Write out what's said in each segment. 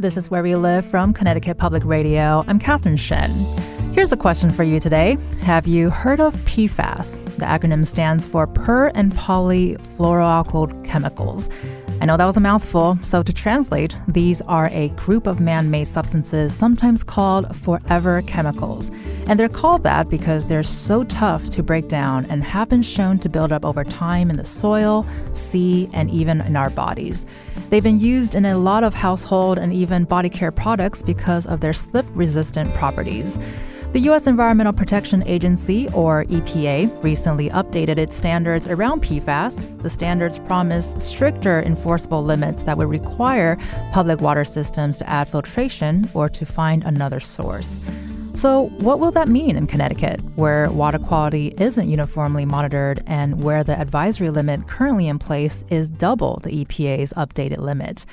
This is Where We Live from Connecticut Public Radio. I'm Catherine Shen. Here's a question for you today. Have you heard of PFAS? The acronym stands for per and polyfluoroalkyl chemicals. I know that was a mouthful, so to translate, these are a group of man made substances, sometimes called forever chemicals. And they're called that because they're so tough to break down and have been shown to build up over time in the soil, sea, and even in our bodies. They've been used in a lot of household and even body care products because of their slip resistant properties. The U.S. Environmental Protection Agency, or EPA, recently updated its standards around PFAS. The standards promise stricter enforceable limits that would require public water systems to add filtration or to find another source. So, what will that mean in Connecticut, where water quality isn't uniformly monitored and where the advisory limit currently in place is double the EPA's updated limit?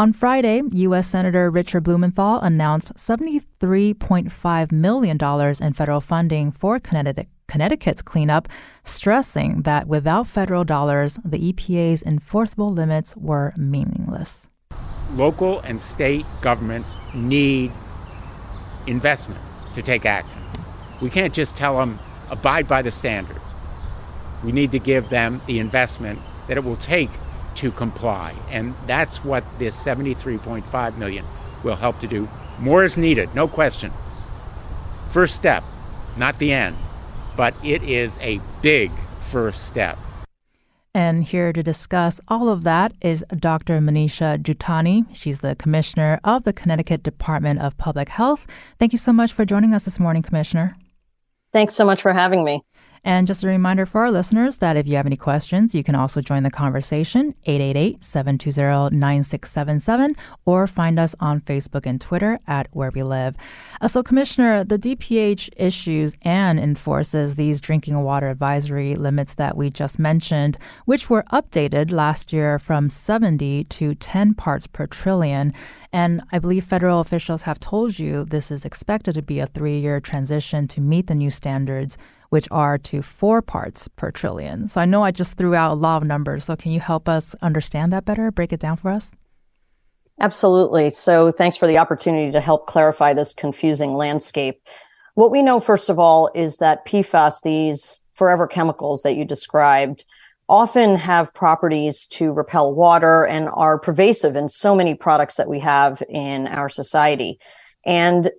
On Friday, U.S. Senator Richard Blumenthal announced $73.5 million in federal funding for Connecticut. Connecticut's cleanup, stressing that without federal dollars, the EPA's enforceable limits were meaningless. Local and state governments need investment to take action. We can't just tell them, abide by the standards. We need to give them the investment that it will take to comply. And that's what this 73.5 million will help to do. More is needed, no question. First step, not the end, but it is a big first step. And here to discuss all of that is Dr. Manisha Juthani. She's the Commissioner of the Connecticut Department of Public Health. Thank you so much for joining us this morning, Commissioner. Thanks so much for having me. And just a reminder for our listeners that if you have any questions, you can also join the conversation 888-720-9677 or find us on Facebook and Twitter at Where We Live. Uh, so, Commissioner, the DPH issues and enforces these drinking water advisory limits that we just mentioned, which were updated last year from 70 to 10 parts per trillion. And I believe federal officials have told you this is expected to be a three year transition to meet the new standards which are to four parts per trillion. So I know I just threw out a lot of numbers. So can you help us understand that better? Break it down for us? Absolutely. So thanks for the opportunity to help clarify this confusing landscape. What we know, first of all, is that PFAS, these forever chemicals that you described, often have properties to repel water and are pervasive in so many products that we have in our society. And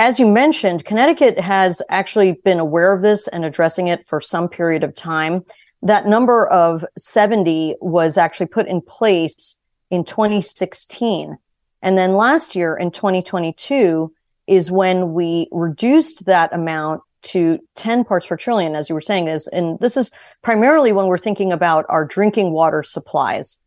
as you mentioned, Connecticut has actually been aware of this and addressing it for some period of time. That number of 70 was actually put in place in 2016. And then last year in 2022 is when we reduced that amount to 10 parts per trillion, as you were saying is, and this is primarily when we're thinking about our drinking water supplies.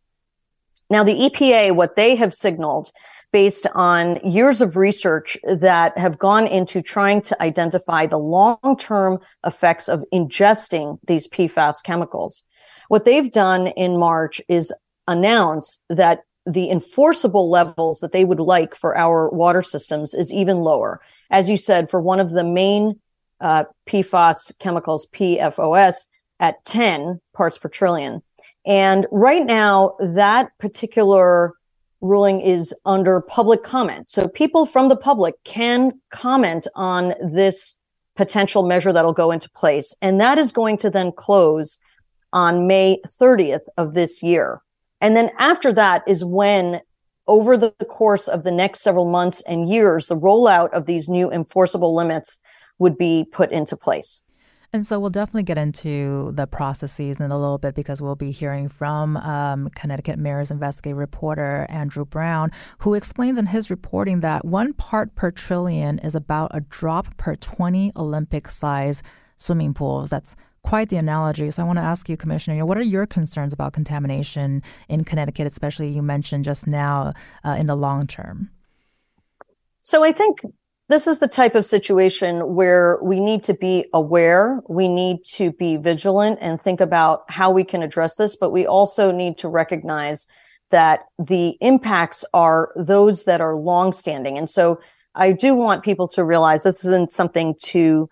Now, the EPA, what they have signaled based on years of research that have gone into trying to identify the long-term effects of ingesting these PFAS chemicals. What they've done in March is announce that the enforceable levels that they would like for our water systems is even lower. As you said, for one of the main uh, PFAS chemicals, PFOS, at 10 parts per trillion. And right now, that particular ruling is under public comment. So people from the public can comment on this potential measure that'll go into place. And that is going to then close on May 30th of this year. And then after that is when over the course of the next several months and years, the rollout of these new enforceable limits would be put into place. And so we'll definitely get into the processes in a little bit because we'll be hearing from um, Connecticut Mirror's investigative reporter Andrew Brown, who explains in his reporting that one part per trillion is about a drop per 20 Olympic size swimming pools. That's quite the analogy. So I want to ask you, Commissioner, you know, what are your concerns about contamination in Connecticut, especially you mentioned just now uh, in the long term? So I think this is the type of situation where we need to be aware, we need to be vigilant and think about how we can address this, but we also need to recognize that the impacts are those that are longstanding. And so I do want people to realize this isn't something to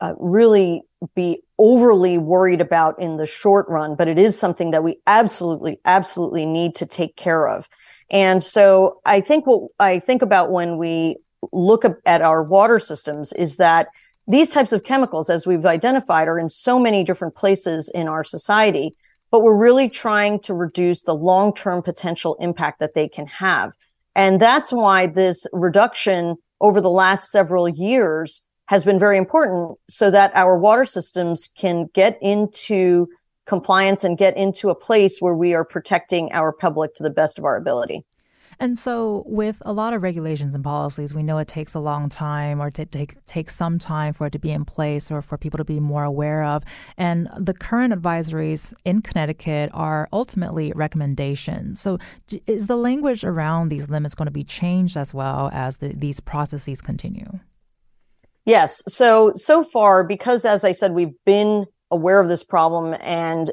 uh, really be overly worried about in the short run, but it is something that we absolutely, absolutely need to take care of. And so I think what I think about when we look at our water systems is that these types of chemicals, as we've identified, are in so many different places in our society, but we're really trying to reduce the long-term potential impact that they can have. And that's why this reduction over the last several years has been very important so that our water systems can get into compliance and get into a place where we are protecting our public to the best of our ability. And so, with a lot of regulations and policies, we know it takes a long time or to take take some time for it to be in place or for people to be more aware of. And the current advisories in Connecticut are ultimately recommendations. So, is the language around these limits going to be changed as well as the, these processes continue? Yes. So, so far, because as I said, we've been aware of this problem and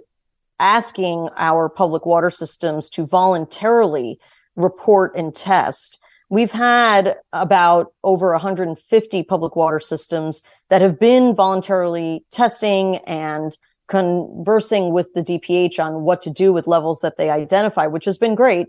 asking our public water systems to voluntarily report and test. We've had about over 150 public water systems that have been voluntarily testing and conversing with the DPH on what to do with levels that they identify, which has been great.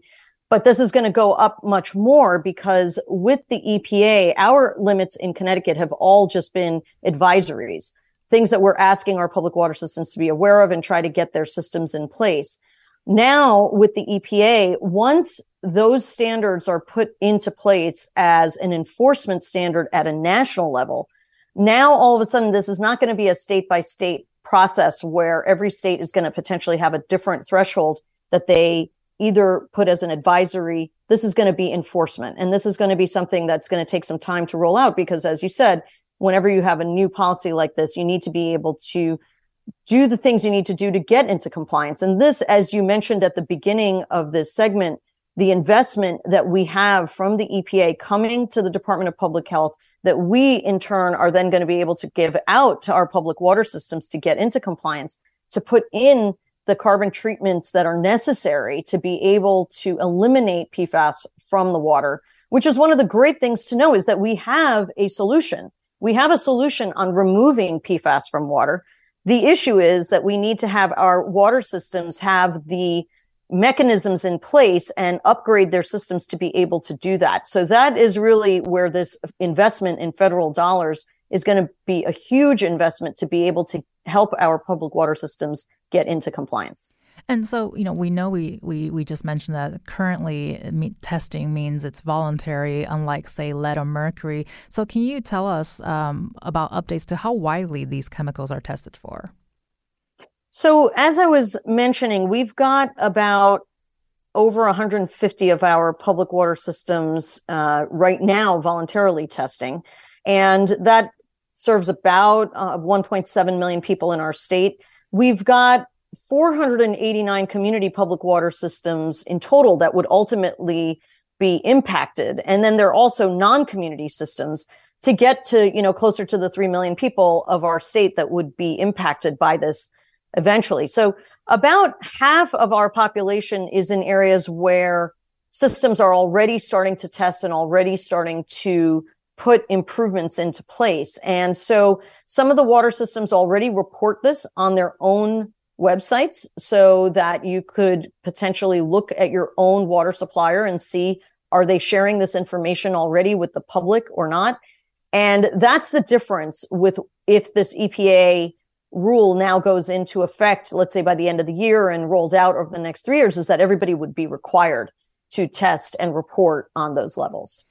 But this is going to go up much more because with the EPA, our limits in Connecticut have all just been advisories things that we're asking our public water systems to be aware of and try to get their systems in place. Now with the EPA, once those standards are put into place as an enforcement standard at a national level, now all of a sudden this is not going to be a state by state process where every state is going to potentially have a different threshold that they either put as an advisory. This is going to be enforcement. And this is going to be something that's going to take some time to roll out because as you said, whenever you have a new policy like this, you need to be able to do the things you need to do to get into compliance. And this, as you mentioned at the beginning of this segment, the investment that we have from the EPA coming to the Department of Public Health that we in turn are then going to be able to give out to our public water systems to get into compliance, to put in the carbon treatments that are necessary to be able to eliminate PFAS from the water, which is one of the great things to know is that we have a solution we have a solution on removing PFAS from water. The issue is that we need to have our water systems have the mechanisms in place and upgrade their systems to be able to do that. So that is really where this investment in federal dollars is going to be a huge investment to be able to help our public water systems get into compliance. And so, you know, we know we, we, we just mentioned that currently testing means it's voluntary, unlike, say, lead or mercury. So, can you tell us um, about updates to how widely these chemicals are tested for? So, as I was mentioning, we've got about over 150 of our public water systems uh, right now voluntarily testing. And that serves about uh, 1.7 million people in our state. We've got 489 community public water systems in total that would ultimately be impacted. And then there are also non-community systems to get to, you know, closer to the 3 million people of our state that would be impacted by this eventually. So about half of our population is in areas where systems are already starting to test and already starting to put improvements into place. And so some of the water systems already report this on their own websites so that you could potentially look at your own water supplier and see are they sharing this information already with the public or not? And that's the difference with if this EPA rule now goes into effect, let's say by the end of the year and rolled out over the next three years, is that everybody would be required to test and report on those levels.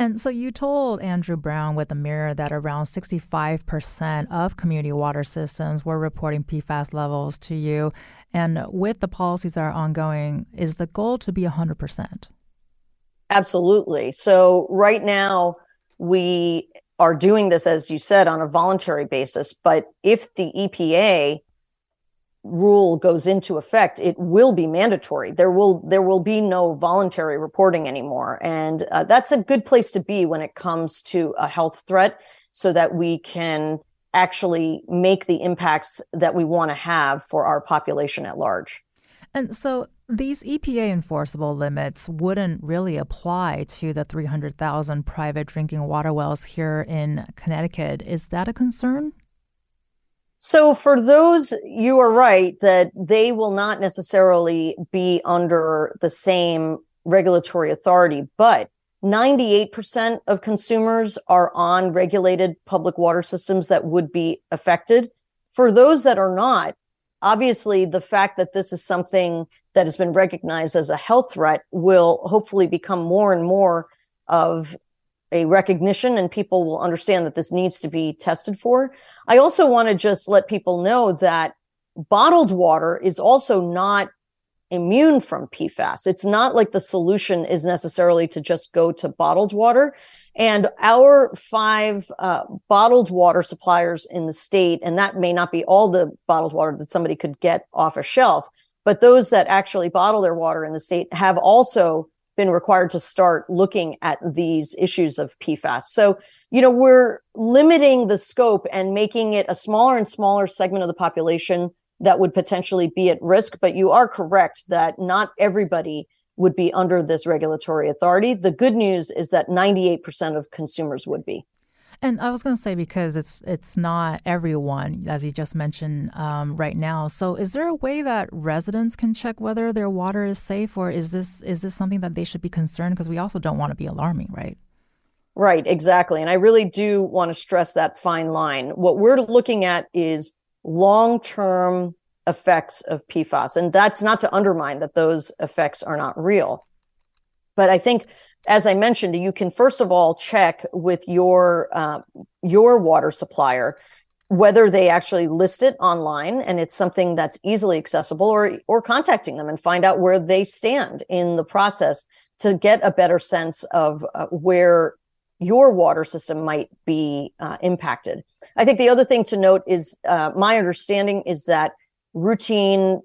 And so you told Andrew Brown with the Mirror that around 65% of community water systems were reporting PFAS levels to you. And with the policies that are ongoing, is the goal to be 100%? Absolutely. So right now, we are doing this, as you said, on a voluntary basis. But if the EPA rule goes into effect, it will be mandatory. There will there will be no voluntary reporting anymore, and uh, that's a good place to be when it comes to a health threat, so that we can actually make the impacts that we want to have for our population at large. And so these EPA enforceable limits wouldn't really apply to the 300,000 private drinking water wells here in Connecticut. Is that a concern? So for those, you are right that they will not necessarily be under the same regulatory authority, but 98% of consumers are on regulated public water systems that would be affected. For those that are not, obviously the fact that this is something that has been recognized as a health threat will hopefully become more and more of a recognition and people will understand that this needs to be tested for. I also want to just let people know that bottled water is also not immune from PFAS. It's not like the solution is necessarily to just go to bottled water. And our five uh, bottled water suppliers in the state, and that may not be all the bottled water that somebody could get off a shelf, but those that actually bottle their water in the state have also been required to start looking at these issues of PFAS. So, you know, we're limiting the scope and making it a smaller and smaller segment of the population that would potentially be at risk. But you are correct that not everybody would be under this regulatory authority. The good news is that 98% of consumers would be. And I was going to say because it's it's not everyone, as you just mentioned um, right now. So, is there a way that residents can check whether their water is safe, or is this is this something that they should be concerned? Because we also don't want to be alarming, right? Right, exactly. And I really do want to stress that fine line. What we're looking at is long term effects of PFAS. And that's not to undermine that those effects are not real. But I think, as I mentioned, you can first of all check with your uh, your water supplier whether they actually list it online and it's something that's easily accessible or or contacting them and find out where they stand in the process to get a better sense of uh, where your water system might be uh, impacted. I think the other thing to note is uh, my understanding is that routine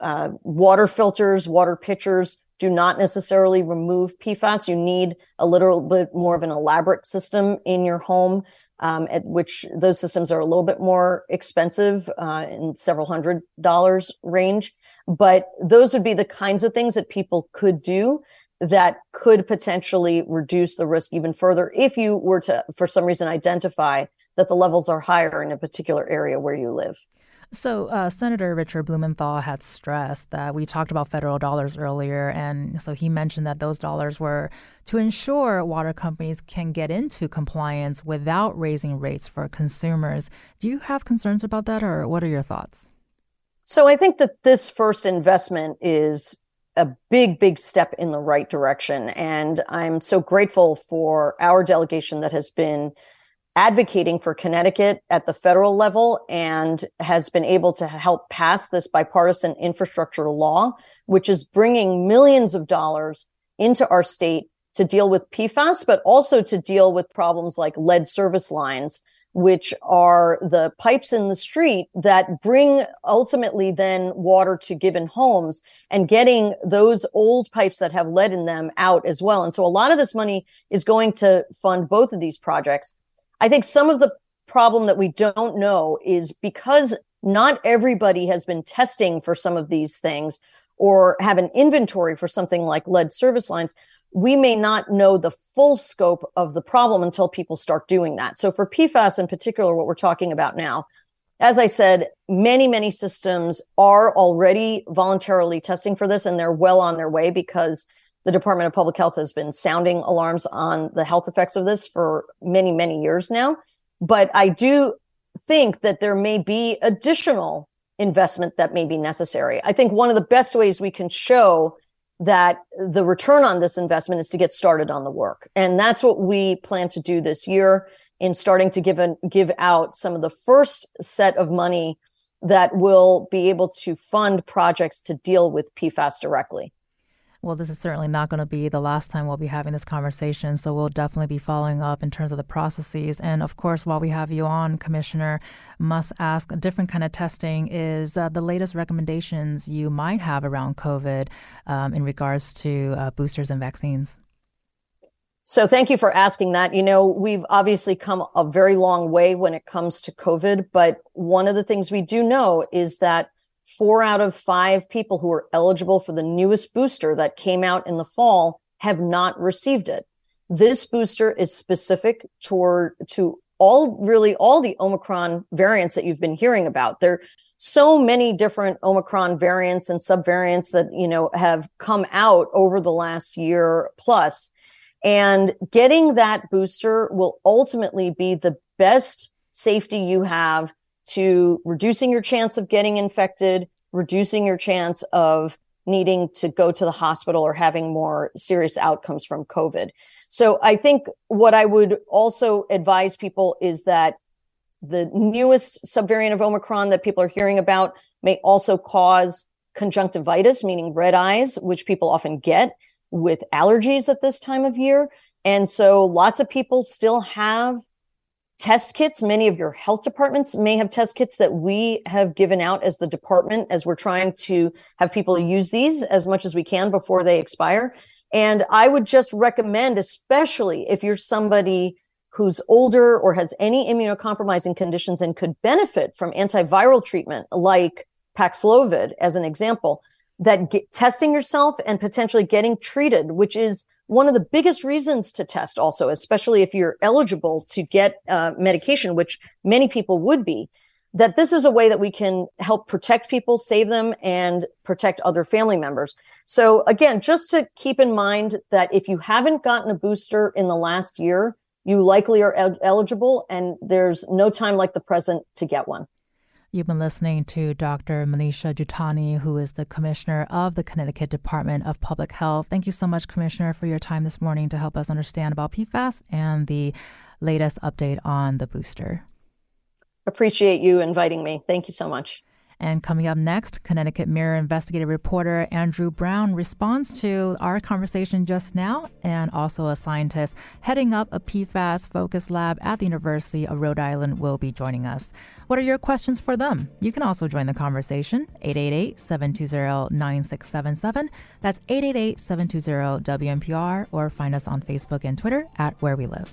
uh, water filters, water pitchers do not necessarily remove PFAS. You need a little bit more of an elaborate system in your home, um, at which those systems are a little bit more expensive uh, in several hundred dollars range. But those would be the kinds of things that people could do that could potentially reduce the risk even further if you were to, for some reason, identify that the levels are higher in a particular area where you live. So, uh, Senator Richard Blumenthal had stressed that we talked about federal dollars earlier, and so he mentioned that those dollars were to ensure water companies can get into compliance without raising rates for consumers. Do you have concerns about that, or what are your thoughts? So, I think that this first investment is a big, big step in the right direction. And I'm so grateful for our delegation that has been advocating for Connecticut at the federal level and has been able to help pass this bipartisan infrastructure law, which is bringing millions of dollars into our state to deal with PFAS, but also to deal with problems like lead service lines, which are the pipes in the street that bring ultimately then water to given homes and getting those old pipes that have lead in them out as well. And so a lot of this money is going to fund both of these projects. I think some of the problem that we don't know is because not everybody has been testing for some of these things or have an inventory for something like lead service lines, we may not know the full scope of the problem until people start doing that. So for PFAS in particular, what we're talking about now, as I said, many, many systems are already voluntarily testing for this and they're well on their way because the Department of Public Health has been sounding alarms on the health effects of this for many, many years now. But I do think that there may be additional investment that may be necessary. I think one of the best ways we can show that the return on this investment is to get started on the work. And that's what we plan to do this year in starting to give an, give out some of the first set of money that will be able to fund projects to deal with PFAS directly. Well, this is certainly not going to be the last time we'll be having this conversation. So we'll definitely be following up in terms of the processes. And of course, while we have you on, Commissioner, must ask a different kind of testing is uh, the latest recommendations you might have around COVID um, in regards to uh, boosters and vaccines. So thank you for asking that. You know, we've obviously come a very long way when it comes to COVID, but one of the things we do know is that four out of five people who are eligible for the newest booster that came out in the fall have not received it. This booster is specific toward to all really all the Omicron variants that you've been hearing about. There are so many different Omicron variants and subvariants that, you know, have come out over the last year plus. And getting that booster will ultimately be the best safety you have to reducing your chance of getting infected, reducing your chance of needing to go to the hospital or having more serious outcomes from COVID. So I think what I would also advise people is that the newest subvariant of Omicron that people are hearing about may also cause conjunctivitis, meaning red eyes, which people often get with allergies at this time of year. And so lots of people still have test kits. Many of your health departments may have test kits that we have given out as the department as we're trying to have people use these as much as we can before they expire. And I would just recommend, especially if you're somebody who's older or has any immunocompromising conditions and could benefit from antiviral treatment like Paxlovid as an example, that get, testing yourself and potentially getting treated, which is one of the biggest reasons to test also, especially if you're eligible to get uh, medication, which many people would be, that this is a way that we can help protect people, save them, and protect other family members. So again, just to keep in mind that if you haven't gotten a booster in the last year, you likely are el- eligible and there's no time like the present to get one. You've been listening to Dr. Manisha Juthani, who is the Commissioner of the Connecticut Department of Public Health. Thank you so much, Commissioner, for your time this morning to help us understand about PFAS and the latest update on the booster. Appreciate you inviting me. Thank you so much. And coming up next, Connecticut Mirror investigative reporter Andrew Brown responds to our conversation just now, and also a scientist heading up a PFAS focus lab at the University of Rhode Island will be joining us. What are your questions for them? You can also join the conversation 888 720 9677. That's 888 720 WNPR, or find us on Facebook and Twitter at Where We Live.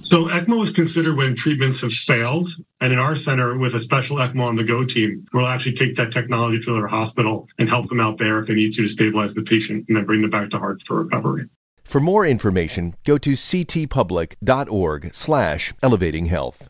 So ECMO is considered when treatments have failed. And in our center, with a special ECMO on the go team, we'll actually take that technology to their hospital and help them out there if they need to to stabilize the patient and then bring them back to Hearts for recovery. For more information, go to ctpublic.org slash elevating health.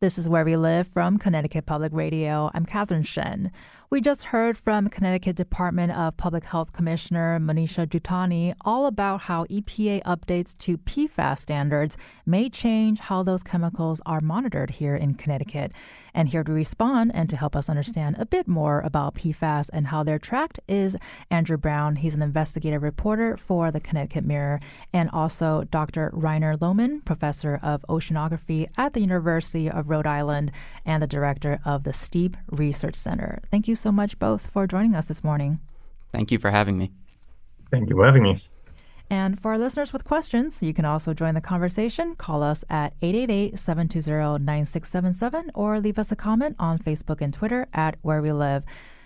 This is Where We Live from Connecticut Public Radio. I'm Catherine Shen. We just heard from Connecticut Department of Public Health Commissioner Manisha Juthani all about how EPA updates to PFAS standards may change how those chemicals are monitored here in Connecticut. And here to respond and to help us understand a bit more about PFAS and how they're tracked is Andrew Brown. He's an investigative reporter for the Connecticut Mirror, and also Dr. Rainer Lohmann, professor of oceanography at the University of Rhode Island and the director of the STEEP Research Center. Thank you so much both for joining us this morning. Thank you for having me. Thank you for having me. And for our listeners with questions, you can also join the conversation. Call us at 888 720 9677 or leave us a comment on Facebook and Twitter at Where We Live.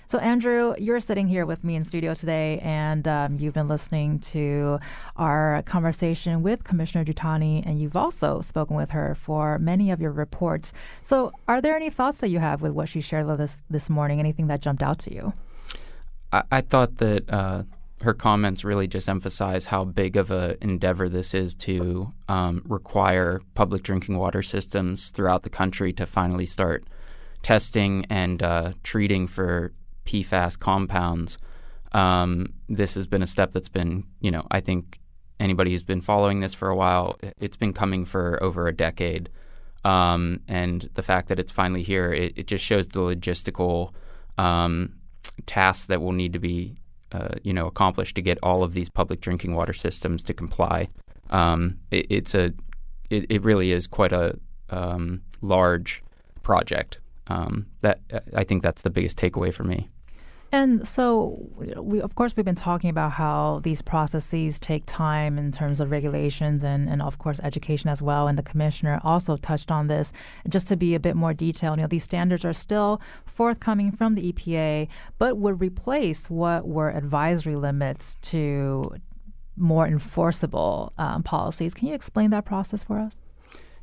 So, Andrew, you're sitting here with me in studio today, and um, you've been listening to our conversation with Commissioner Juthani, and you've also spoken with her for many of your reports. So, are there any thoughts that you have with what she shared with us this morning? Anything that jumped out to you? I, I thought that uh, her comments really just emphasize how big of an endeavor this is to um, require public drinking water systems throughout the country to finally start testing and uh, treating for PFAS compounds. Um, this has been a step that's been, you know, I think anybody who's been following this for a while, it's been coming for over a decade. Um, and the fact that it's finally here, it, it just shows the logistical um, tasks that will need to be, uh, you know, accomplished to get all of these public drinking water systems to comply. Um, it, it's a, it, it, really is quite a um, large project. Um, that I think that's the biggest takeaway for me. And so, we, of course, we've been talking about how these processes take time in terms of regulations and, and, of course, education as well. And the commissioner also touched on this. Just to be a bit more detailed, you know, these standards are still forthcoming from the EPA, but would replace what were advisory limits to more enforceable um, policies. Can you explain that process for us?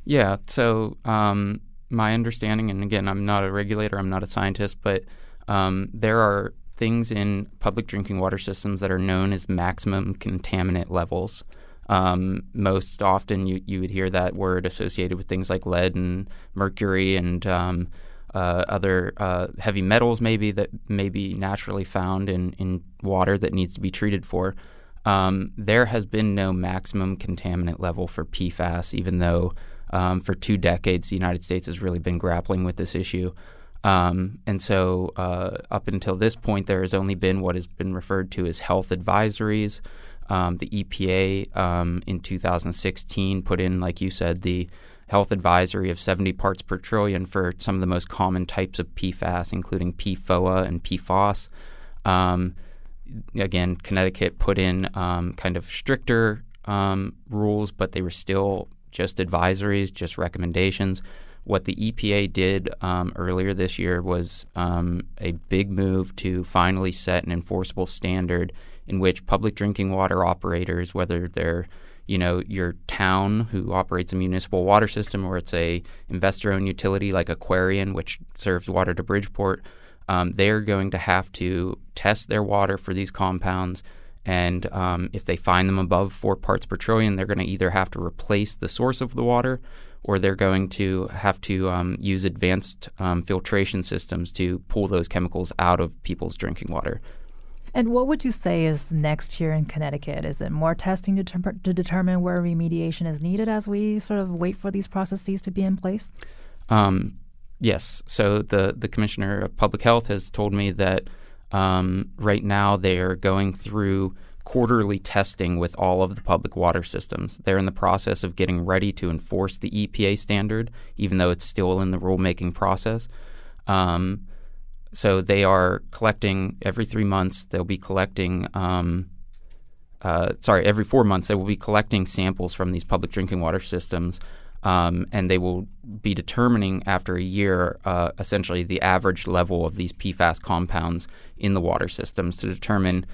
Yeah. So, um, my understanding, and again, I'm not a regulator, I'm not a scientist, but um, there are things in public drinking water systems that are known as maximum contaminant levels. Um, most often, you, you would hear that word associated with things like lead and mercury and um, uh, other uh, heavy metals, maybe that may be naturally found in, in water that needs to be treated for. Um, there has been no maximum contaminant level for PFAS, even though um, for two decades the United States has really been grappling with this issue. Um, and so, uh, up until this point, there has only been what has been referred to as health advisories. Um, the EPA um, in 2016 put in, like you said, the health advisory of 70 parts per trillion for some of the most common types of PFAS, including PFOA and PFOS. Um, again, Connecticut put in um, kind of stricter um, rules, but they were still just advisories, just recommendations. What the EPA did um, earlier this year was um, a big move to finally set an enforceable standard in which public drinking water operators, whether they're you know your town who operates a municipal water system or it's a investor-owned utility like Aquarian, which serves water to Bridgeport, um, they're going to have to test their water for these compounds. And um, if they find them above four parts per trillion, they're going to either have to replace the source of the water or they're going to have to um, use advanced um, filtration systems to pull those chemicals out of people's drinking water. And what would you say is next here in Connecticut? Is it more testing to, ter- to determine where remediation is needed as we sort of wait for these processes to be in place? Um, yes. So the the commissioner of public health has told me that um, right now they are going through quarterly testing with all of the public water systems. They're in the process of getting ready to enforce the EPA standard, even though it's still in the rulemaking process. Um, so they are collecting every three months. They'll be collecting, um, uh, sorry, every four months. They will be collecting samples from these public drinking water systems, um, and they will be determining after a year, uh, essentially, the average level of these PFAS compounds in the water systems to determine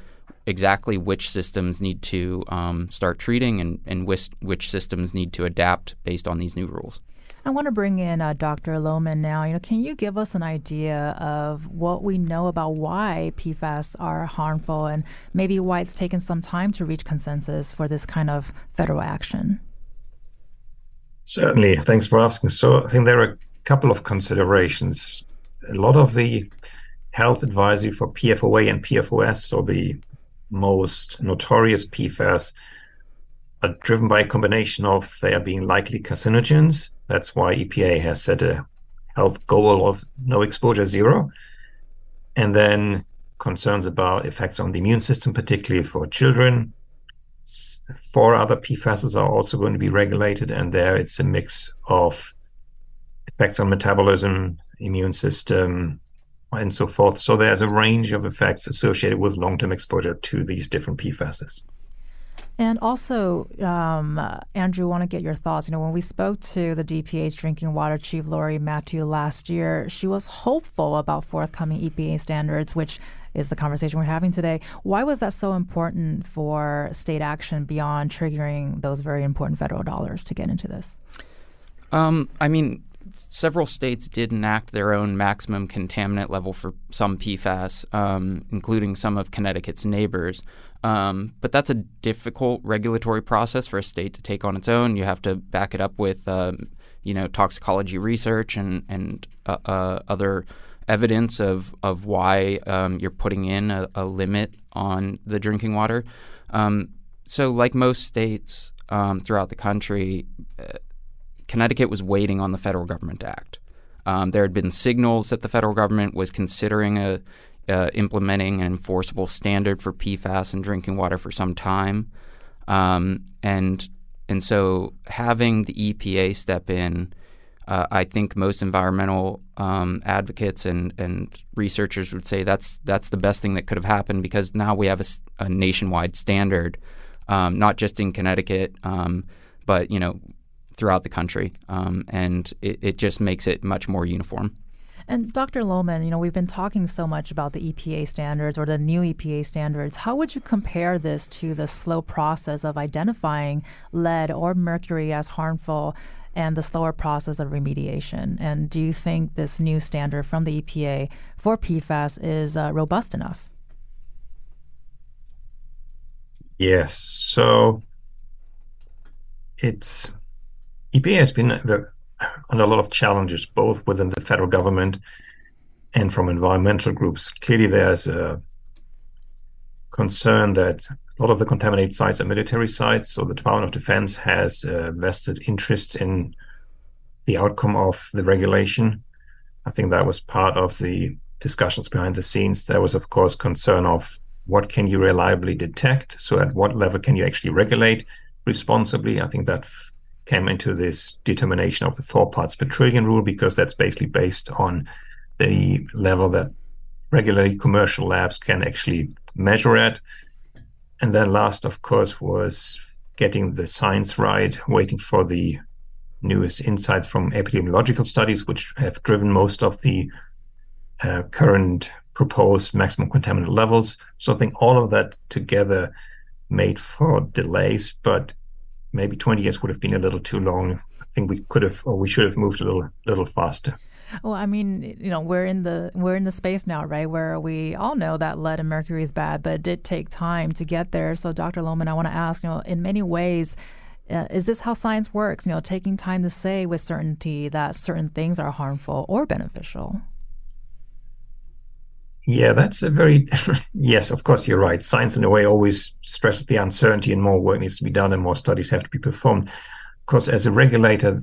exactly which systems need to um, start treating and, and which, which systems need to adapt based on these new rules. I want to bring in uh, Dr. Lohmann now. You know, can you give us an idea of what we know about why PFAS are harmful and maybe why it's taken some time to reach consensus for this kind of federal action? Certainly. Thanks for asking. So I think there are a couple of considerations. A lot of the health advisory for PFOA and PFOS, so the most notorious PFAS are driven by a combination of they are being likely carcinogens. That's why EPA has set a health goal of no exposure zero. And then concerns about effects on the immune system, particularly for children. Four other PFASs are also going to be regulated, and there it's a mix of effects on metabolism, immune system, and so forth. So there's a range of effects associated with long-term exposure to these different PFASs. And also, um, Andrew, want to get your thoughts. You know, when we spoke to the DPH's drinking water chief, Lori Mathieu, last year, she was hopeful about forthcoming EPA standards, which is the conversation we're having today. Why was that so important for state action beyond triggering those very important federal dollars to get into this? Um, I mean, several states did enact their own maximum contaminant level for some PFAS, um, including some of Connecticut's neighbors. Um, but that's a difficult regulatory process for a state to take on its own. You have to back it up with, um, you know, toxicology research and and uh, uh, other evidence of of why um, you're putting in a, a, limit on the drinking water. Um, so, like most states throughout the country, uh, Connecticut was waiting on the federal government to act. Um, there had been signals that the federal government was considering a uh, implementing an enforceable standard for PFAS in drinking water for some time, um, and and so having the EPA step in, uh, I think most environmental um, advocates and and researchers would say that's that's the best thing that could have happened because now we have a, a nationwide standard, um, not just in Connecticut, um, but you know throughout the country, um, and it, it just makes it much more uniform. And Dr. Lohmann, you know, we've been talking so much about the EPA standards or the new EPA standards. How would you compare this to the slow process of identifying lead or mercury as harmful and the slower process of remediation? And do you think this new standard from the EPA for PFAS is uh, robust enough? Yes. So it's EPA has been under a lot of challenges, both within the federal government and from environmental groups. Clearly, there's a concern that a lot of the contaminated sites are military sites. So the Department of Defense has a vested interest in the outcome of the regulation. I think that was part of the discussions behind the scenes. There was, of course, concern of what can you reliably detect? So at what level can you actually regulate responsibly? I think that came into this determination of the four parts per trillion rule because that's basically based on the level that regularly commercial labs can actually measure at. And then last, of course, was getting the science right, waiting for the newest insights from epidemiological studies, which have driven most of the uh, current proposed maximum contaminant levels. So I think all of that together made for delays, but maybe 20 years would have been a little too long. I think we could have or we should have moved a little little faster. Well, I mean, you know, we're in the we're in the space now, right, where we all know that lead and mercury is bad, but it did take time to get there. So, Dr. Lohmann, I want to ask, you know, in many ways, uh, is this how science works? You know, taking time to say with certainty that certain things are harmful or beneficial. Yeah, that's a very yes. Of course, you're right. Science, in a way, always stresses the uncertainty, and more work needs to be done, and more studies have to be performed. Of course, as a regulator,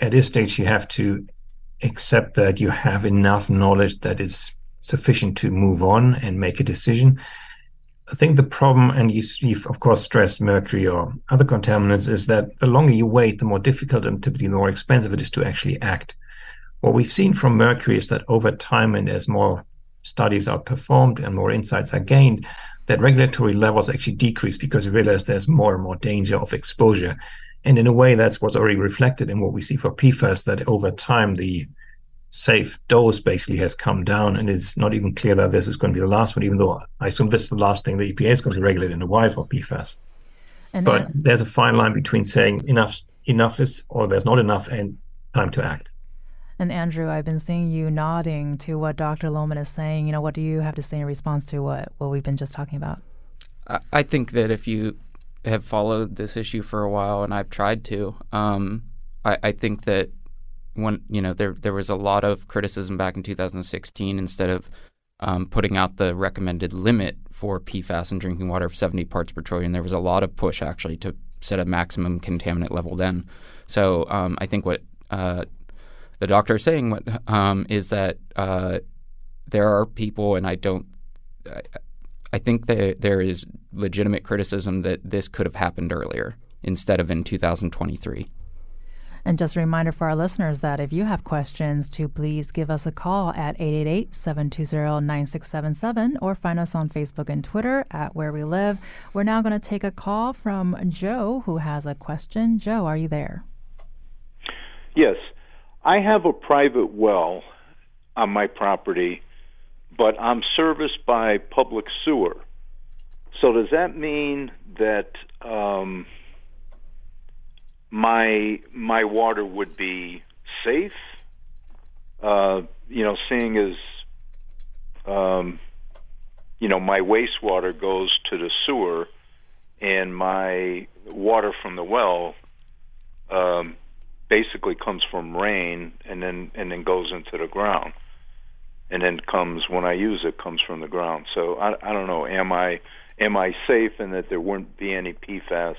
at this stage, you have to accept that you have enough knowledge that is sufficient to move on and make a decision. I think the problem, and you, have of course stressed mercury or other contaminants, is that the longer you wait, the more difficult and typically the more expensive it is to actually act. What we've seen from mercury is that over time and as more studies are performed and more insights are gained, that regulatory levels actually decrease because we realize there's more and more danger of exposure. And in a way, that's what's already reflected in what we see for PFAS, that over time, the safe dose basically has come down and it's not even clear that this is going to be the last one, even though I assume this is the last thing the EPA is going to regulate in a while for PFAS. And but then, there's a fine line between saying enough enough is or there's not enough and time to act. And Andrew, I've been seeing you nodding to what Dr. Lohmann is saying. You know, what do you have to say in response to what, what we've been just talking about? I think that if you have followed this issue for a while, and I've tried to, um, I, I, think that when you know there there was a lot of criticism back in 2016 instead of um, putting out the recommended limit for PFAS in drinking water of 70 parts per trillion. There was a lot of push actually to set a maximum contaminant level then. So um, I think what uh, the doctor is saying what, um, is that uh, there are people, and I don't. I, I think that there is legitimate criticism that this could have happened earlier instead of in 2023. And just a reminder for our listeners that if you have questions, to please give us a call at 888-720-9677 or find us on Facebook and Twitter at Where We Live. We're now going to take a call from Joe who has a question. Joe, are you there? Yes. I have a private well on my property, but I'm serviced by public sewer. So does that mean that um, my my water would be safe? Uh, you know, seeing as um, you know, my wastewater goes to the sewer, and my water from the well um, basically comes from rain and then and then goes into the ground and then comes when I use it comes from the ground. So I, I don't know. Am I am I safe in that there wouldn't be any PFAS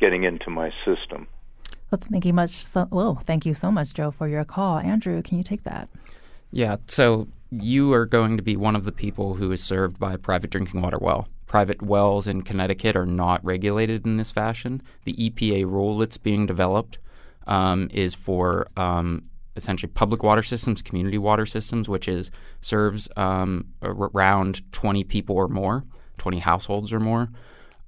getting into my system? Well, thank you much. So, well, thank you so much, Joe, for your call. Andrew, can you take that? Yeah. So you are going to be one of the people who is served by a private drinking water well. Private wells in Connecticut are not regulated in this fashion. The EPA rule that's being developed um, is for um, essentially public water systems, community water systems, which is serves um, around 20 people or more, 20 households or more.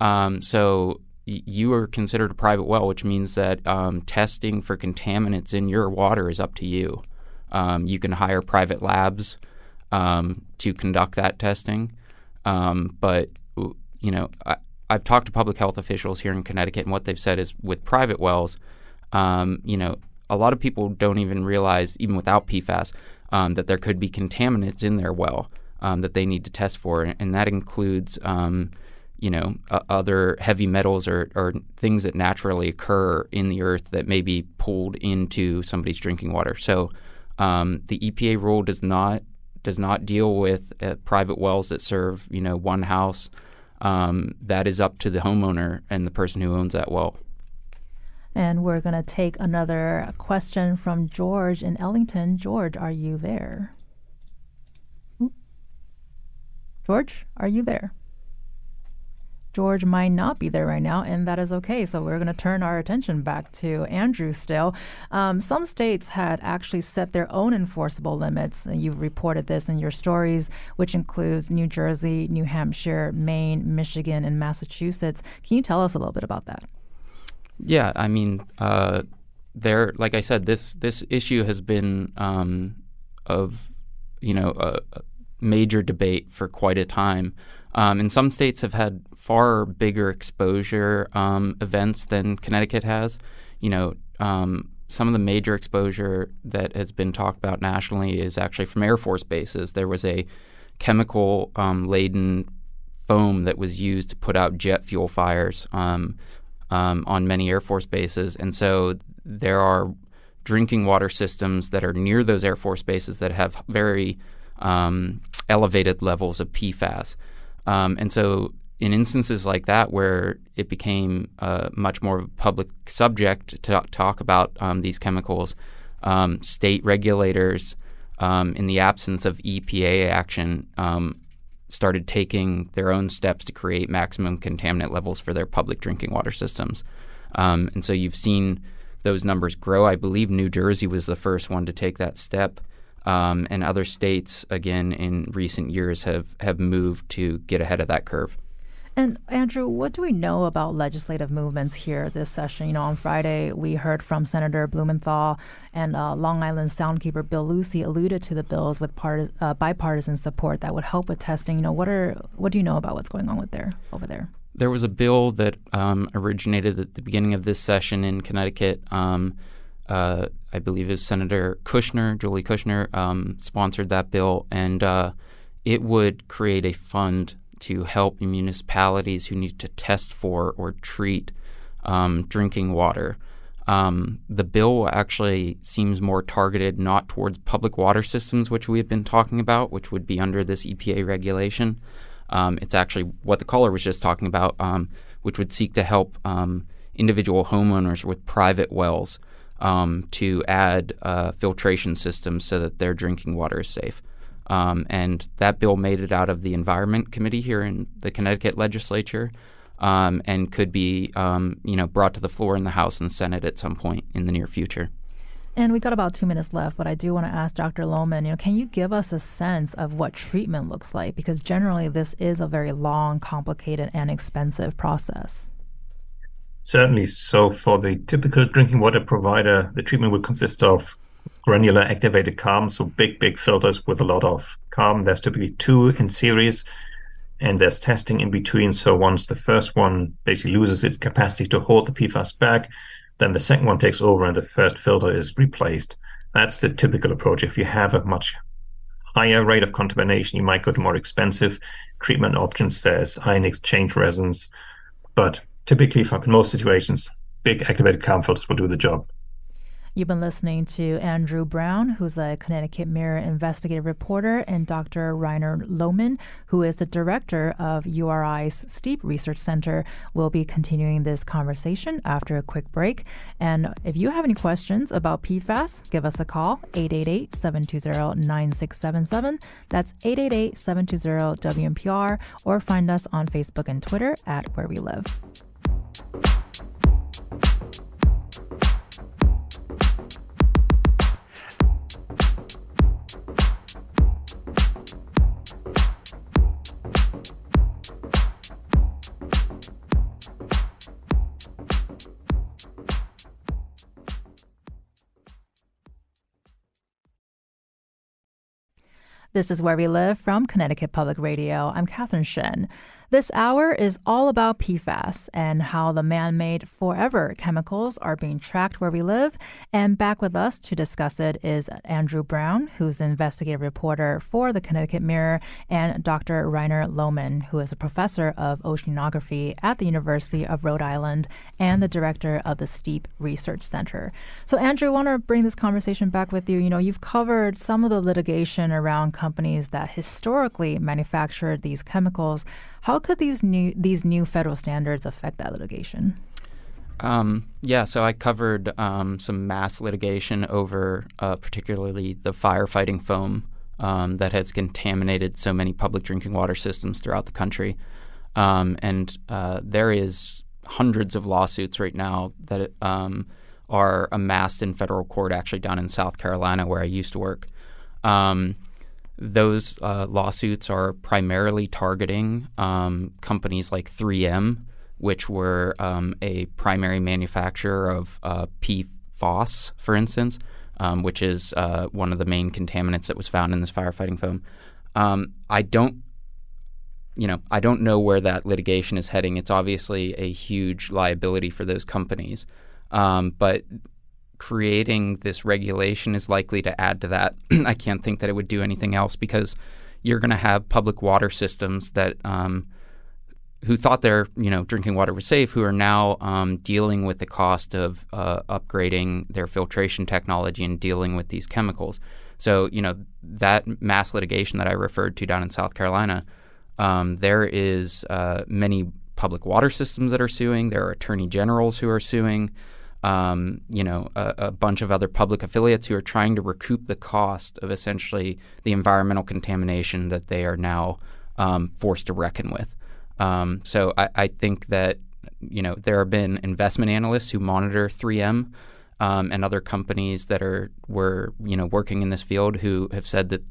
Um, so y- you are considered a private well, which means that um, testing for contaminants in your water is up to you. Um, you can hire private labs to conduct that testing, but you know I, I've talked to public health officials here in Connecticut, and what they've said is with private wells, you know a lot of people don't even realize, even without PFAS, um, that there could be contaminants in their well um, that they need to test for, and, and that includes, um, you know, uh, other heavy metals or, or, things that naturally occur in the earth that may be pulled into somebody's drinking water. So um, the EPA rule does not does not deal with uh, private wells that serve, you know, one house. Um, that is up to the homeowner and the person who owns that well. And we're going to take another question from George in Ellington. George, are you there? George, are you there? George might not be there right now, and that is okay. So we're going to turn our attention back to Andrew still. Um, some states had actually set their own enforceable limits. You've reported this in your stories, which includes New Jersey, New Hampshire, Maine, Michigan, and Massachusetts. Can you tell us a little bit about that? Yeah, I mean, uh, there, like I said, this this issue has been um, of you know a, a, major debate for quite a time. Um, and some states have had far bigger exposure um, events than Connecticut has. You know, um, some of the major exposure that has been talked about nationally is actually from Air Force bases. There was a chemical um, laden foam that was used to put out jet fuel fires um, um, on many Air Force bases. And so there are drinking water systems that are near those Air Force bases that have very um, elevated levels of PFAS. Um, and so, in instances like that, where it became uh, much more of a public subject to talk about um, these chemicals, um, state regulators, um, in the absence of EPA action, started taking their own steps to create maximum contaminant levels for their public drinking water systems. Um, and so you've seen those numbers grow. I believe New Jersey was the first one to take that step. Um, and other states, again, in recent years have, have moved to get ahead of that curve. And Andrew, what do we know about legislative movements here this session? You know, on Friday we heard from Senator Blumenthal and uh, Long Island Soundkeeper Bill Lucey alluded to the bills with part, uh, bipartisan support that would help with testing. You know, what are what do you know about what's going on with there over there? There was a bill that um, originated at the beginning of this session in Connecticut. Um, uh, I believe it was Senator Kushner, Julie Kushner, um, sponsored that bill, and uh, it would create a fund to help municipalities who need to test for or treat um, drinking water. Um, the bill actually seems more targeted not towards public water systems, which we have been talking about, which would be under this EPA regulation. Um, it's actually what the caller was just talking about, um, which would seek to help um, individual homeowners with private wells um, to add uh, filtration systems so that their drinking water is safe. Um, and that bill made it out of the Environment Committee here in the Connecticut legislature. Um, and could be, um, you know, brought to the floor in the House and Senate at some point in the near future. And we got about two minutes left, but I do want to ask Dr. Lohmann, you know, can you give us a sense of what treatment looks like? Because generally, this is a very long, complicated, and expensive process. Certainly. So, for the typical drinking water provider, the treatment would consist of granular activated carbon, so big, big filters with a lot of carbon. There's typically two in series, and there's testing in between. So once the first one basically loses its capacity to hold the PFAS back, then the second one takes over and the first filter is replaced. That's the typical approach. If you have a much higher rate of contamination, you might go to more expensive treatment options. There's ion exchange resins, but typically for most situations, big activated carbon filters will do the job. You've been listening to Andrew Brown, who's a Connecticut Mirror investigative reporter, and Dr. Rainer Lohmann, who is the director of URI's STEEP Research Center. We'll be continuing this conversation after a quick break. And if you have any questions about PFAS, give us a call, 888 720 9677. That's 888 720 WNPR, or find us on Facebook and Twitter at Where We Live. This is Where We Live from Connecticut Public Radio. I'm Catherine Shen. This hour is all about PFAS and how the man made forever chemicals are being tracked where we live. And back with us to discuss it is Andrew Brown, who's an investigative reporter for the Connecticut Mirror, and Dr. Rainer Lohmann, who is a professor of oceanography at the University of Rhode Island and the director of the STEEP Research Center. So, Andrew, I want to bring this conversation back with you. You know, you've covered some of the litigation around companies that historically manufactured these chemicals. How could these new these new federal standards affect that litigation? Um, yeah, so I covered um, some mass litigation over uh, particularly the firefighting foam um, that has contaminated so many public drinking water systems throughout the country. Um, and uh, there is hundreds of lawsuits right now that um, are amassed in federal court, actually down in South Carolina, where I used to work. Um, those uh, lawsuits are primarily targeting um, companies like 3M, which were um, a primary manufacturer of uh, PFOS, for instance, um, which is uh, one of the main contaminants that was found in this firefighting foam. Um, I don't, you know, I don't know where that litigation is heading. It's obviously a huge liability for those companies, um, but creating this regulation is likely to add to that. I can't think that it would do anything else because you're going to have public water systems that um, who thought their you know drinking water was safe, who are now um, dealing with the cost of uh, upgrading their filtration technology and dealing with these chemicals. So you know that mass litigation that I referred to down in South Carolina, um, there is uh, many public water systems that are suing. There are attorney generals who are suing um, you know, a, a, bunch of other public affiliates who are trying to recoup the cost of essentially the environmental contamination that they are now um, forced to reckon with. Um, so I, I, think that you know there have been investment analysts who monitor 3M um, and other companies that are were you know working in this field who have said that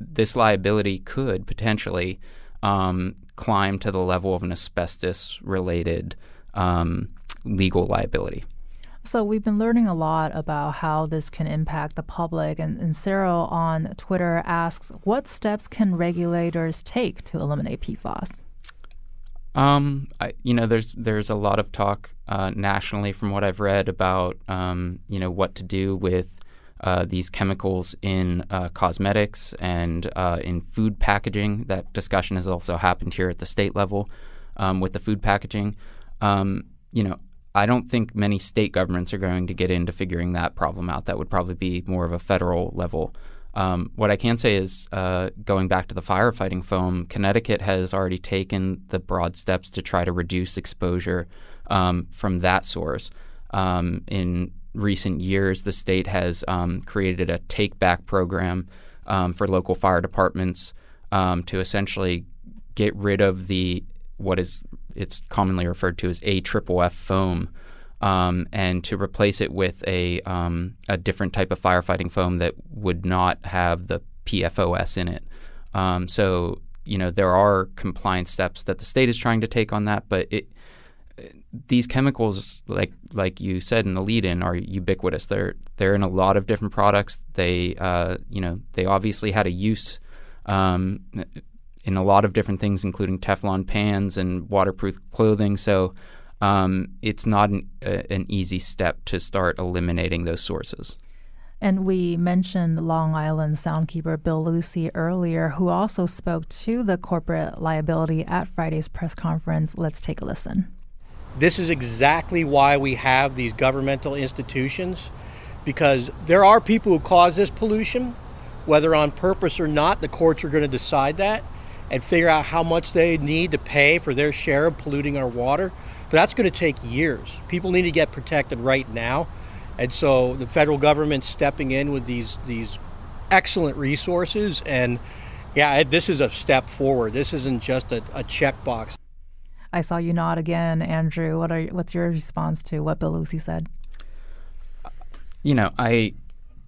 this liability could potentially um, climb to the level of an asbestos related um, legal liability. So we've been learning a lot about how this can impact the public. And, and Cyril on Twitter asks, what steps can regulators take to eliminate PFAS? Um, I, you know, there's there's a lot of talk uh, nationally from what I've read about um, you know what to do with uh, these chemicals in uh, cosmetics and uh, in food packaging. That discussion has also happened here at the state level um, with the food packaging. Um, you know, I don't think many state governments are going to get into figuring that problem out. That would probably be more of a federal level. Um, what I can say is, uh, going back to the firefighting foam, Connecticut has already taken the broad steps to try to reduce exposure um, from that source. Um, in recent years, the state has um, created a take back program um, for local fire departments um, to essentially get rid of the what is it's commonly referred to as a triple F foam, um, and to replace it with a um, a different type of firefighting foam that would not have the PFOS in it. Um, so you know there are compliance steps that the state is trying to take on that, but it, these chemicals, like like you said in the lead-in, are ubiquitous. They're they're in a lot of different products. They uh, you know they obviously had a use um, in a lot of different things, including Teflon pans and waterproof clothing. So um, it's not an, an easy step to start eliminating those sources. And we mentioned Long Island Soundkeeper Bill Lucey earlier, who also spoke to the corporate liability at Friday's press conference. Let's take a listen. This is exactly why we have these governmental institutions, because there are people who cause this pollution, whether on purpose or not. The courts are going to decide that and figure out how much they need to pay for their share of polluting our water. But that's going to take years. People need to get protected right now. And so the federal government's stepping in with these these excellent resources and yeah, this is a step forward. This isn't just a, a checkbox. I saw you nod again, Andrew. What are what's your response to what Bill Lucey said? You know, I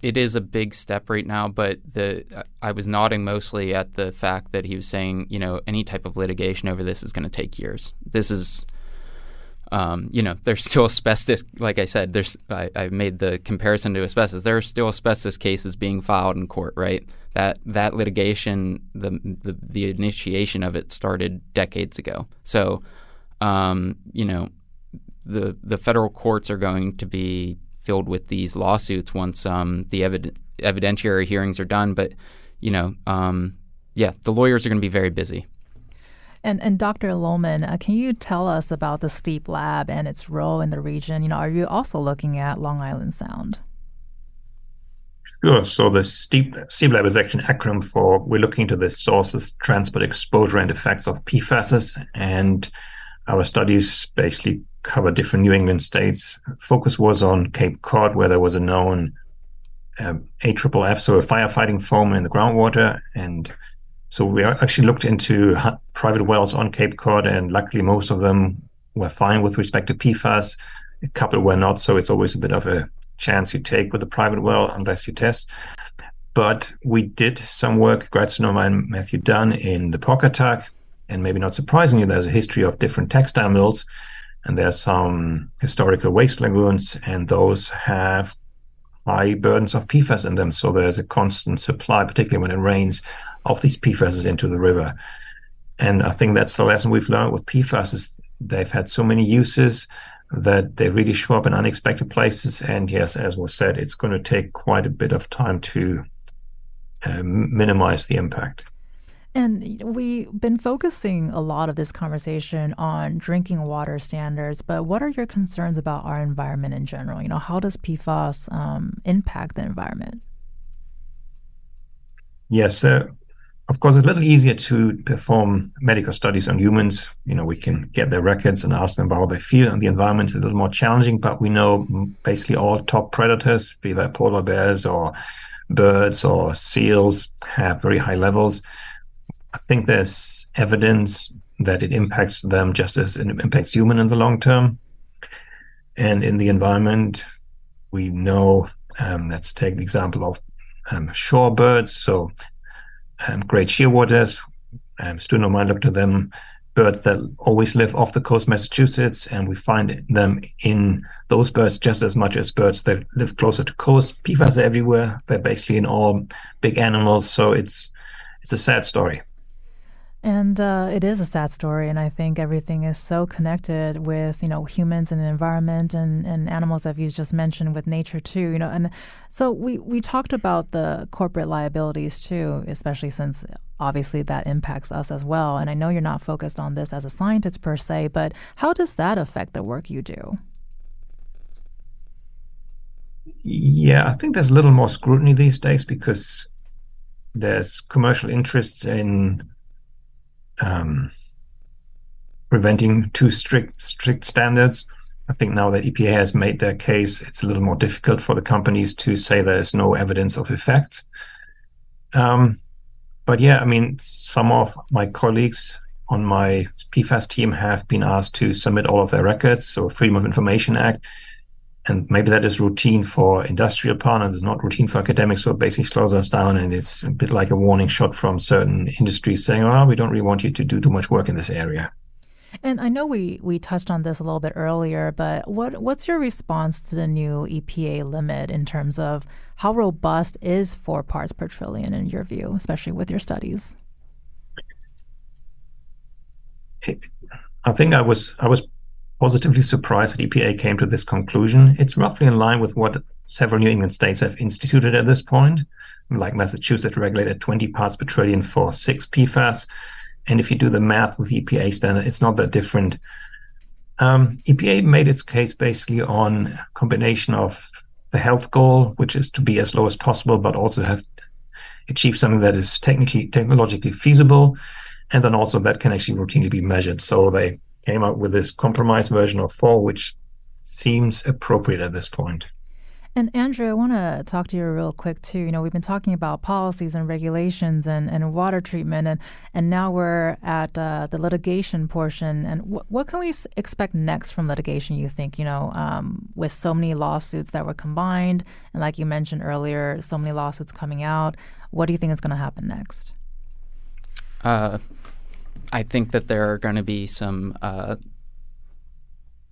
it is a big step right now, but the I was nodding mostly at the fact that he was saying, you know, any type of litigation over this is going to take years. This is um, you know, there's still asbestos. Like I said, there's I, I, made the comparison to asbestos. There are still asbestos cases being filed in court, right? That that litigation, the the, the initiation of it started decades ago. So, um, you know, the the federal courts are going to be filled with these lawsuits once um, the evid- evidentiary hearings are done. But you know, um, yeah, the lawyers are going to be very busy. And and Dr. Lohmann, uh, can you tell us about the STEEP Lab and its role in the region? You know, are you also looking at Long Island Sound? Sure. So the STEEP, STEEP Lab is actually an acronym for we're looking into the sources, transport, exposure, and effects of PFASs. And our studies basically cover different New England states. Focus was on Cape Cod, where there was a known um, AFFF, so a firefighting foam in the groundwater, and so we actually looked into private wells on Cape Cod, and luckily most of them were fine with respect to PFAS. A couple were not, so it's always a bit of a chance you take with a private well unless you test. But we did some work, Gradstone and Matthew Dunn, in the Pawcatuck, and maybe not surprisingly, there's a history of different textile mills, and there's some historical waste lagoons, and those have high burdens of PFAS in them. So there's a constant supply, particularly when it rains, of these PFAS into the river. And I think that's the lesson we've learned with PFAS is they've had so many uses that they really show up in unexpected places. And yes, as was said, it's going to take quite a bit of time to uh, minimize the impact. And we've been focusing a lot of this conversation on drinking water standards, but what are your concerns about our environment in general? You know, how does PFAS um, impact the environment? Yes, uh, of course, it's a little easier to perform medical studies on humans. You know, we can get their records and ask them about how they feel, and the environment is a little more challenging. But we know basically all top predators, be they polar bears or birds or seals, have very high levels. I think there's evidence that it impacts them just as it impacts human in the long term. And in the environment, we know. Um, let's take the example of um, shorebirds. So um, great shearwaters. Um, student of mine looked at them, birds that always live off the coast, of Massachusetts, and we find them in those birds just as much as birds that live closer to coast. PFAS are everywhere. They're basically in all big animals, so it's it's a sad story. And uh, it is a sad story, and I think everything is so connected with you know humans and the environment and, and animals that you just mentioned with nature too. You know, and so we we talked about the corporate liabilities too, especially since obviously that impacts us as well. And I know you're not focused on this as a scientist per se, but how does that affect the work you do? Yeah, I think there's a little more scrutiny these days because there's commercial interests in um, preventing too strict strict standards. I think now that EPA has made their case, it's a little more difficult for the companies to say there's no evidence of effect. Um, but yeah, I mean, some of my colleagues on my PFAS team have been asked to submit all of their records, so Freedom of Information Act, and maybe that is routine for industrial partners, it's not routine for academics. So it basically slows us down, and it's a bit like a warning shot from certain industries saying, "Oh, we don't really want you to do too much work in this area." And I know we we touched on this a little bit earlier, but what what's your response to the new EPA limit in terms of how robust is four parts per trillion in your view, especially with your studies? I think I was I was positively surprised that EPA came to this conclusion. It's roughly in line with what several New England states have instituted at this point. Like Massachusetts regulated 20 parts per trillion for six PFAS. And if you do the math with EPA standard, it's not that different. Um, EPA made its case basically on a combination of the health goal, which is to be as low as possible, but also have achieve something that is technically technologically feasible, and then also that can actually routinely be measured. So they came up with this compromise version of four, which seems appropriate at this point. And Andrew, I want to talk to you real quick too. You know, we've been talking about policies and regulations and, and water treatment, and and now we're at uh, the litigation portion. And wh- what can we s- expect next from litigation? You think, you know, um, with so many lawsuits that were combined, and like you mentioned earlier, so many lawsuits coming out. What do you think is going to happen next? Uh, I think that there are going to be some uh,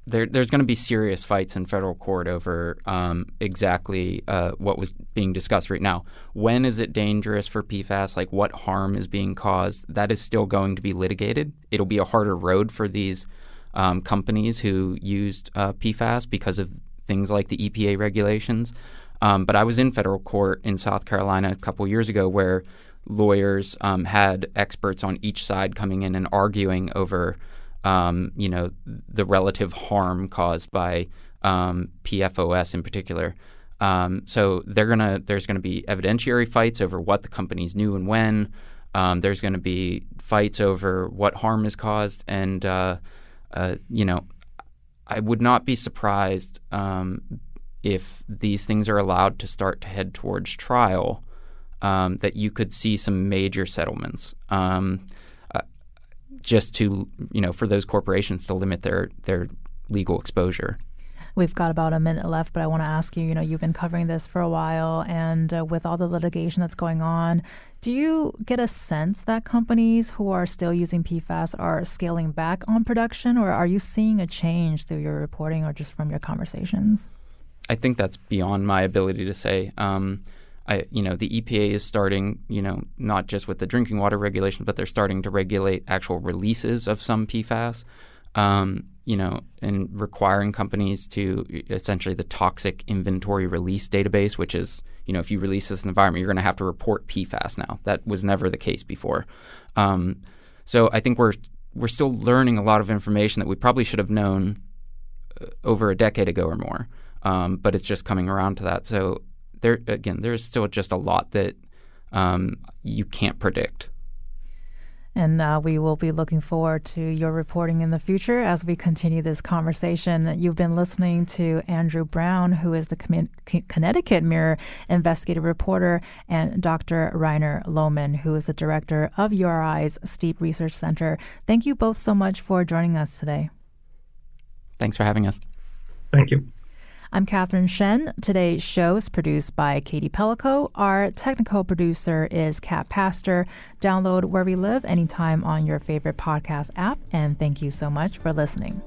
there, there's going to be serious fights in federal court over um, exactly uh, what was being discussed right now. When is it dangerous for PFAS? Like what harm is being caused? That is still going to be litigated. It'll be a harder road for these um, companies who used uh, PFAS because of things like the EPA regulations. Um, but I was in federal court in South Carolina a couple years ago where lawyers um, had experts on each side coming in and arguing over um, you know, the relative harm caused by um, PFOS in particular. Um, so they're gonna there's going to be evidentiary fights over what the companies knew and when. Um, there's going to be fights over what harm is caused, and uh, uh, you know, I would not be surprised um, if these things are allowed to start to head towards trial. Um, that you could see some major settlements just to you know for those corporations to limit their their legal exposure. We've got about a minute left, but I want to ask you. You know, you've been covering this for a while, and uh, with all the litigation that's going on, do you get a sense that companies who are still using PFAS are scaling back on production, or are you seeing a change through your reporting or just from your conversations? I think that's beyond my ability to say. Um, I, you know, the EPA is starting, you know, not just with the drinking water regulation, but they're starting to regulate actual releases of some PFAS, um, you know, and requiring companies to essentially the toxic inventory release database, which is, you know, if you release this in the environment, you're going to have to report PFAS now. That was never the case before. Um, so I think we're we're still learning a lot of information that we probably should have known uh, over a decade ago or more. Um, but it's just coming around to that. So there again, there's still just a lot that um, you can't predict. And uh, we will be looking forward to your reporting in the future as we continue this conversation. You've been listening to Andrew Brown, who is the Com- Connecticut Mirror investigative reporter, and Dr. Rainer Lohmann, who is the director of URI's STEEP Research Center. Thank you both so much for joining us today. Thanks for having us. Thank you. I'm Catherine Shen. Today's show is produced by Katie Pellico. Our technical producer is Kat Pastor. Download Where We Live anytime on your favorite podcast app. And thank you so much for listening.